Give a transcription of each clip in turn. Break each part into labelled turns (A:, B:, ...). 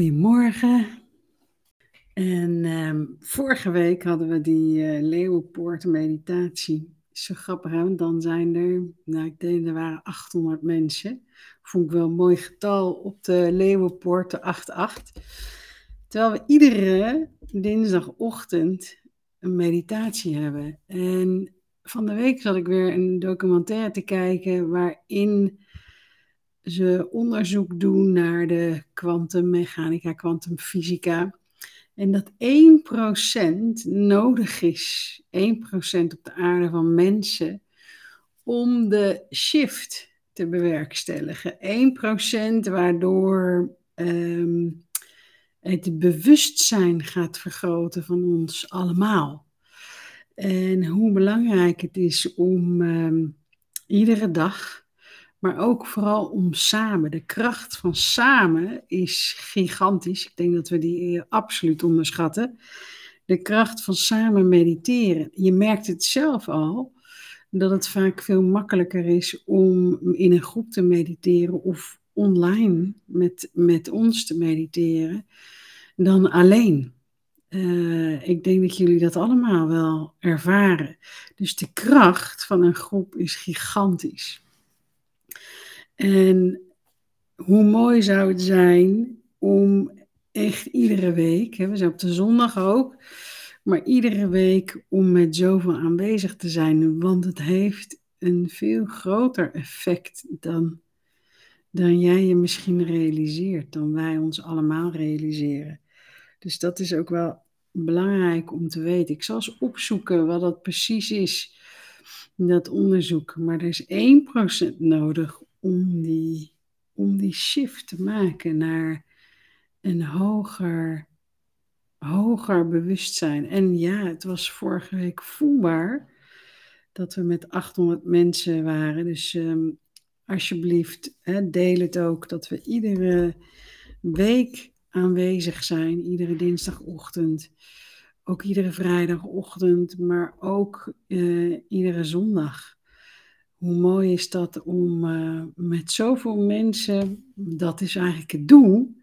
A: Goedemorgen. En ehm, vorige week hadden we die uh, leeuwenpoort meditatie. Zo grappig, hè? dan zijn er, nou ik denk er waren 800 mensen. Vond ik wel een mooi getal op de leeuwenpoort, de 88. Terwijl we iedere dinsdagochtend een meditatie hebben. En van de week zat ik weer een documentaire te kijken waarin ze onderzoek doen naar de kwantummechanica, kwantumfysica. En dat 1% nodig is, 1% op de aarde van mensen, om de shift te bewerkstelligen. 1% waardoor um, het bewustzijn gaat vergroten van ons allemaal. En hoe belangrijk het is om um, iedere dag maar ook vooral om samen. De kracht van samen is gigantisch. Ik denk dat we die eh, absoluut onderschatten. De kracht van samen mediteren. Je merkt het zelf al, dat het vaak veel makkelijker is om in een groep te mediteren of online met, met ons te mediteren dan alleen. Uh, ik denk dat jullie dat allemaal wel ervaren. Dus de kracht van een groep is gigantisch. En hoe mooi zou het zijn om echt iedere week, hè, we zijn op de zondag ook, maar iedere week om met zoveel aanwezig te zijn. Want het heeft een veel groter effect dan, dan jij je misschien realiseert, dan wij ons allemaal realiseren. Dus dat is ook wel belangrijk om te weten. Ik zal eens opzoeken wat dat precies is, dat onderzoek. Maar er is 1% nodig om die, om die shift te maken naar een hoger, hoger bewustzijn. En ja, het was vorige week voelbaar dat we met 800 mensen waren. Dus um, alsjeblieft, hè, deel het ook dat we iedere week aanwezig zijn, iedere dinsdagochtend. Ook iedere vrijdagochtend, maar ook uh, iedere zondag. Hoe mooi is dat om uh, met zoveel mensen, dat is eigenlijk het doel.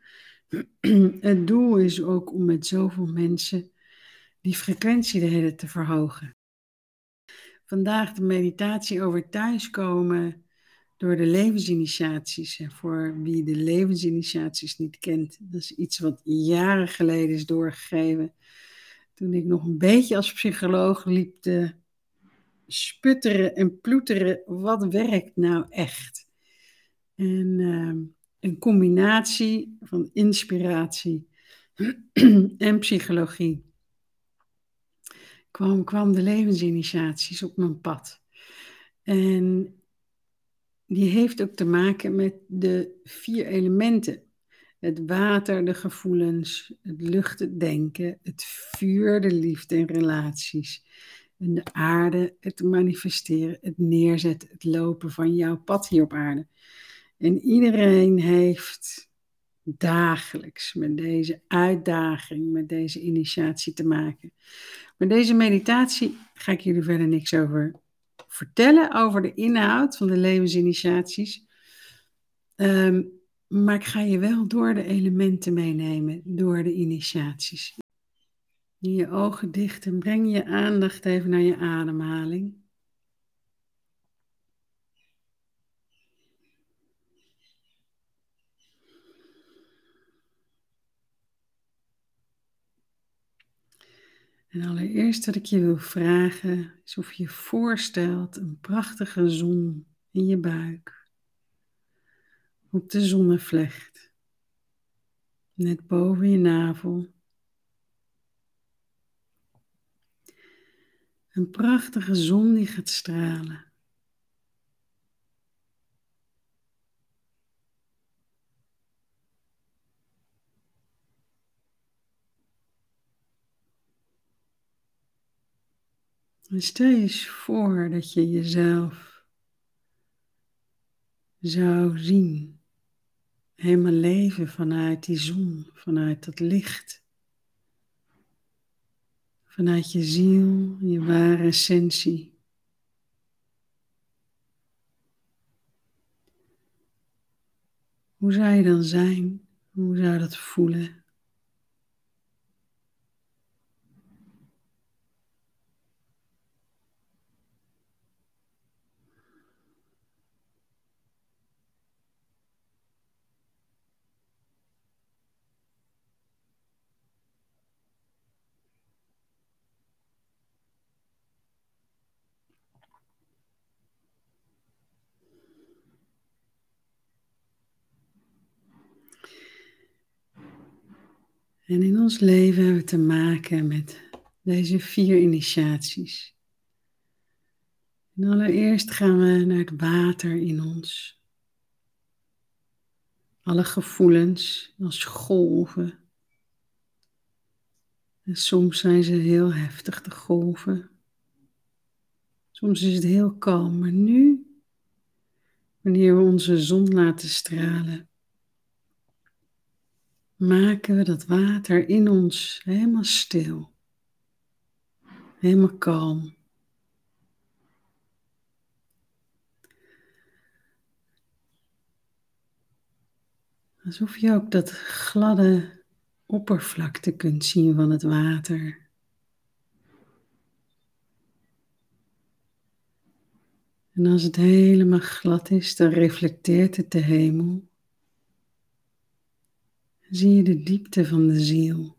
A: het doel is ook om met zoveel mensen die frequentie de hele te verhogen. Vandaag de meditatie over thuiskomen door de levensinitiaties. En voor wie de levensinitiaties niet kent, dat is iets wat jaren geleden is doorgegeven. Toen ik nog een beetje als psycholoog liep te sputteren en ploeteren, wat werkt nou echt? En uh, een combinatie van inspiratie en psychologie kwam, kwam de levensinitiaties op mijn pad. En die heeft ook te maken met de vier elementen. Het water, de gevoelens, het lucht, het denken, het vuur, de liefde en relaties en de aarde, het manifesteren, het neerzetten, het lopen van jouw pad hier op aarde. En iedereen heeft dagelijks met deze uitdaging, met deze initiatie te maken. Maar deze meditatie ga ik jullie verder niks over vertellen, over de inhoud van de levensinitiaties. Um, maar ik ga je wel door de elementen meenemen, door de initiaties je ogen dicht en breng je aandacht even naar je ademhaling. En allereerst wat ik je wil vragen is of je je voorstelt een prachtige zon in je buik. Op de zonnevlecht. Net boven je navel. Een prachtige zon die gaat stralen. En stel je eens voor dat je jezelf zou zien, helemaal leven vanuit die zon, vanuit dat licht vanuit je ziel, je ware essentie. Hoe zou je dan zijn? Hoe zou dat voelen? En in ons leven hebben we te maken met deze vier initiaties. En allereerst gaan we naar het water in ons. Alle gevoelens als golven. En soms zijn ze heel heftig, de golven. Soms is het heel kalm, maar nu, wanneer we onze zon laten stralen, maken we dat water in ons helemaal stil, helemaal kalm. Alsof je ook dat gladde oppervlakte kunt zien van het water. En als het helemaal glad is, dan reflecteert het de hemel zie je de diepte van de ziel.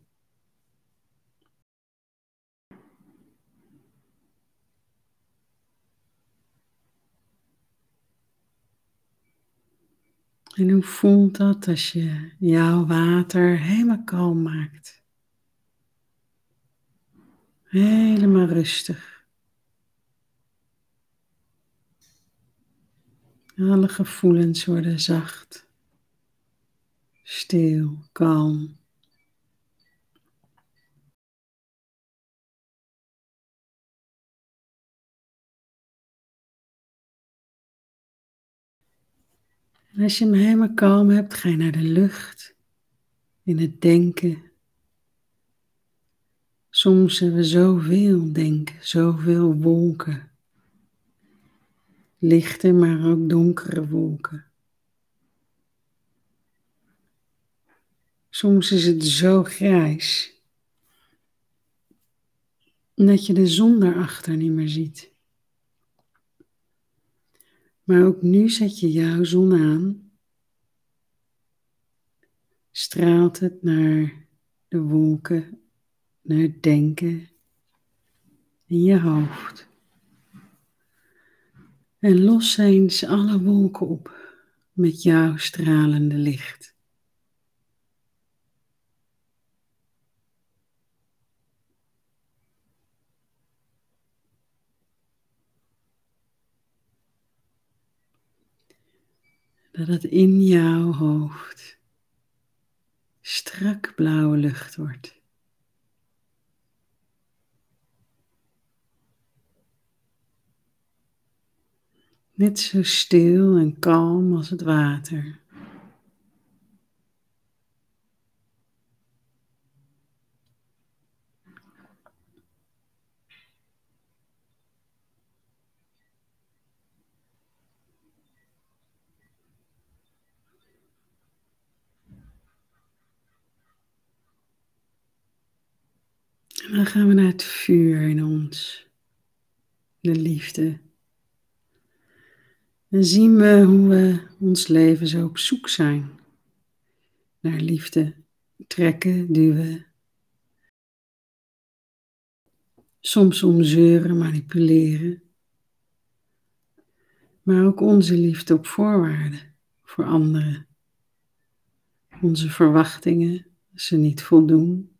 A: En hoe voelt dat als je jouw water helemaal kalm maakt? Helemaal rustig. Alle gevoelens worden zacht stil, kalm. En als je hem helemaal kalm hebt, ga je naar de lucht, in het denken. Soms hebben we zoveel denken, zoveel wolken. Lichte, maar ook donkere wolken. Soms is het zo grijs dat je de zon daarachter niet meer ziet. Maar ook nu zet je jouw zon aan. Straalt het naar de wolken, naar het denken in je hoofd. En los eens alle wolken op met jouw stralende licht. Dat het in jouw hoofd strak blauwe lucht wordt. Net zo stil en kalm als het water. Dan gaan we naar het vuur in ons, de liefde. En zien we hoe we ons leven zo op zoek zijn naar liefde, trekken, duwen. Soms omzeuren, manipuleren. Maar ook onze liefde op voorwaarden voor anderen. Onze verwachtingen, ze niet voldoen.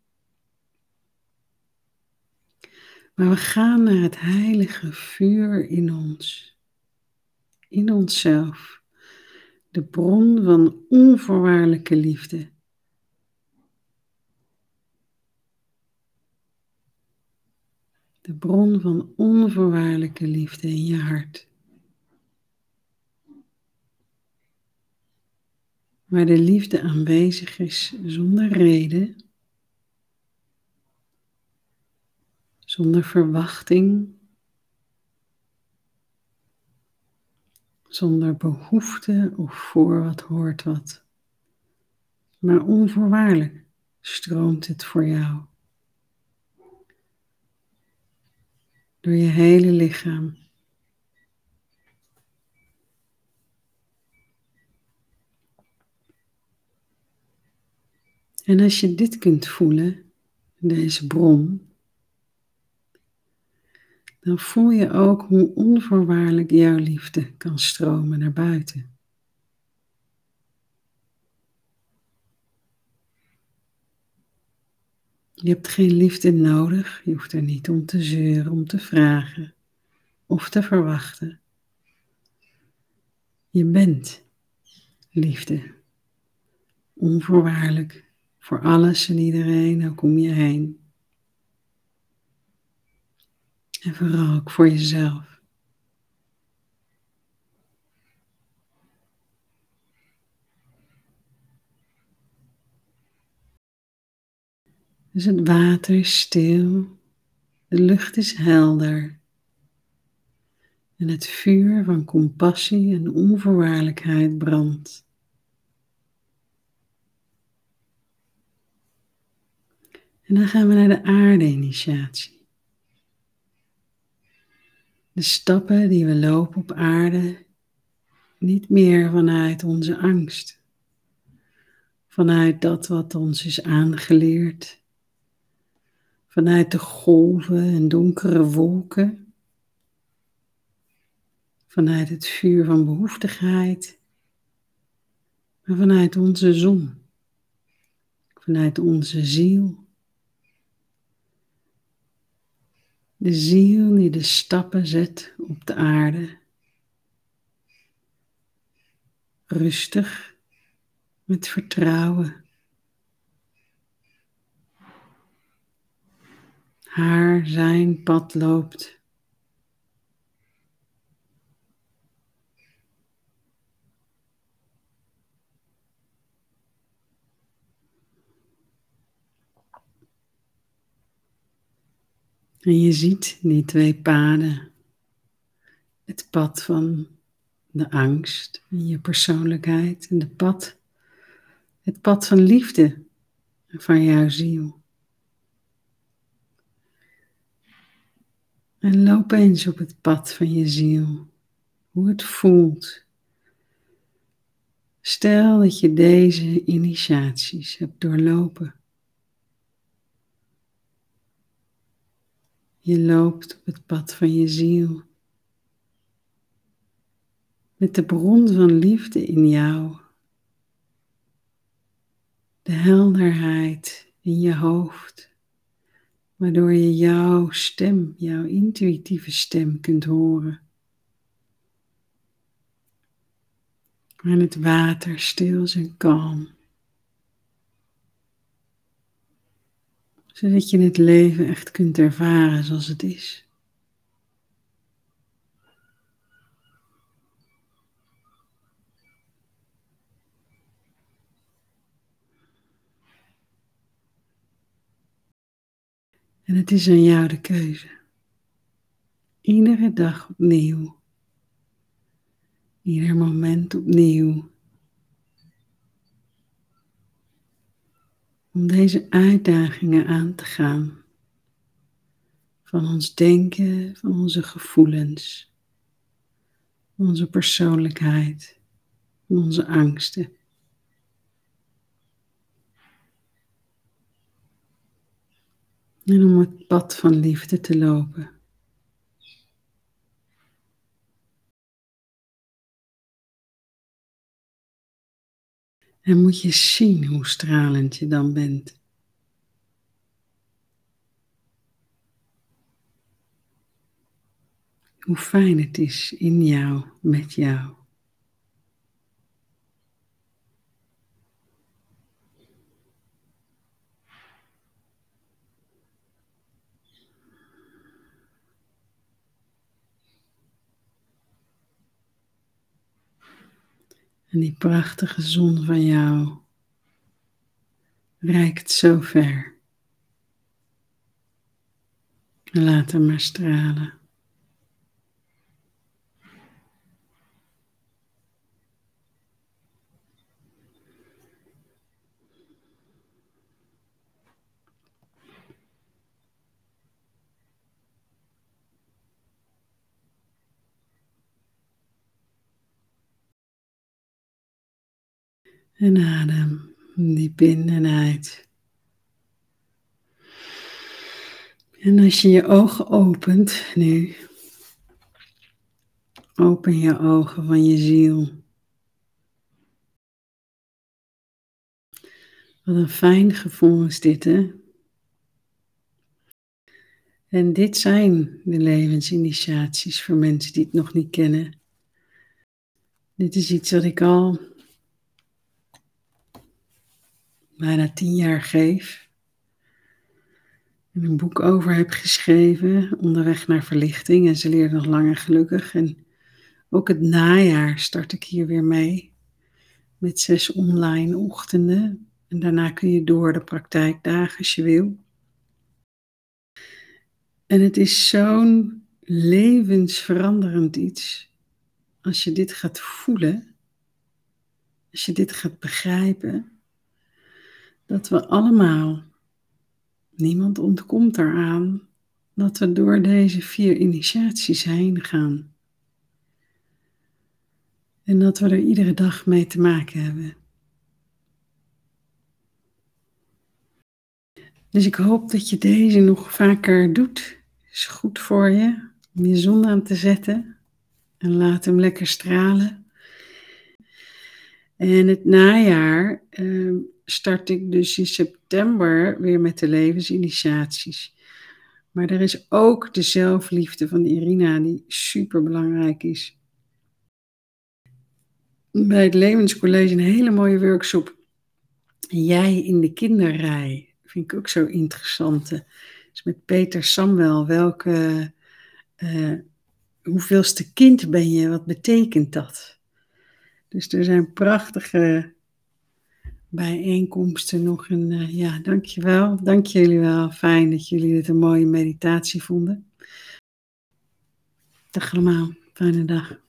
A: Maar we gaan naar het heilige vuur in ons, in onszelf, de bron van onvoorwaardelijke liefde. De bron van onvoorwaardelijke liefde in je hart. Waar de liefde aanwezig is zonder reden zonder verwachting, zonder behoefte of voor wat hoort wat. maar onvoorwaardelijk stroomt het voor jou. Door je hele lichaam. En als je dit kunt voelen, deze bron, dan voel je ook hoe onvoorwaardelijk jouw liefde kan stromen naar buiten. Je hebt geen liefde nodig, je hoeft er niet om te zeuren, om te vragen of te verwachten. Je bent liefde, onvoorwaardelijk voor alles en iedereen, ook om je heen. En vooral ook voor jezelf. Dus het water is stil, de lucht is helder en het vuur van compassie en onvoorwaardelijkheid brandt. En dan gaan we naar de aarde-initiatie. De stappen die we lopen op aarde, niet meer vanuit onze angst, vanuit dat wat ons is aangeleerd, vanuit de golven en donkere wolken, vanuit het vuur van behoeftigheid, maar vanuit onze zon, vanuit onze ziel. De ziel die de stappen zet op de aarde. Rustig, met vertrouwen. Haar zijn pad loopt. En je ziet die twee paden. Het pad van de angst in je persoonlijkheid en de pad, het pad van liefde van jouw ziel. En loop eens op het pad van je ziel, hoe het voelt. Stel dat je deze initiaties hebt doorlopen. Je loopt op het pad van je ziel. Met de bron van liefde in jou. De helderheid in je hoofd. Waardoor je jouw stem, jouw intuïtieve stem kunt horen. En het water stil en kalm. Zodat je het leven echt kunt ervaren zoals het is. En het is aan jou de keuze. Iedere dag opnieuw. Ieder moment opnieuw. Om deze uitdagingen aan te gaan. Van ons denken, van onze gevoelens, onze persoonlijkheid, onze angsten. En om het pad van liefde te lopen. En moet je zien hoe stralend je dan bent. Hoe fijn het is in jou, met jou. En die prachtige zon van jou reikt zo ver. Laat hem maar stralen. En adem diep in en uit. En als je je ogen opent nu, open je ogen van je ziel. Wat een fijn gevoel is dit, hè? En dit zijn de levensinitiaties voor mensen die het nog niet kennen. Dit is iets wat ik al bijna tien jaar geef. En een boek over heb geschreven, Onderweg naar Verlichting. En ze leert nog langer gelukkig. En ook het najaar start ik hier weer mee. Met zes online ochtenden. En daarna kun je door de praktijkdagen als je wil. En het is zo'n levensveranderend iets als je dit gaat voelen, als je dit gaat begrijpen, dat we allemaal, niemand ontkomt eraan, dat we door deze vier initiaties heen gaan. En dat we er iedere dag mee te maken hebben. Dus ik hoop dat je deze nog vaker doet is goed voor je om je zon aan te zetten en laat hem lekker stralen. En het najaar uh, start ik dus in september weer met de levensinitiaties. Maar er is ook de zelfliefde van Irina die super belangrijk is. Bij het Levenscollege een hele mooie workshop. Jij in de kinderrij vind ik ook zo interessant met Peter Samuel, welke, uh, hoeveelste kind ben je, wat betekent dat? Dus er zijn prachtige bijeenkomsten nog. En uh, ja, dankjewel. Dank jullie wel. Fijn dat jullie dit een mooie meditatie vonden. Dag allemaal. Fijne dag.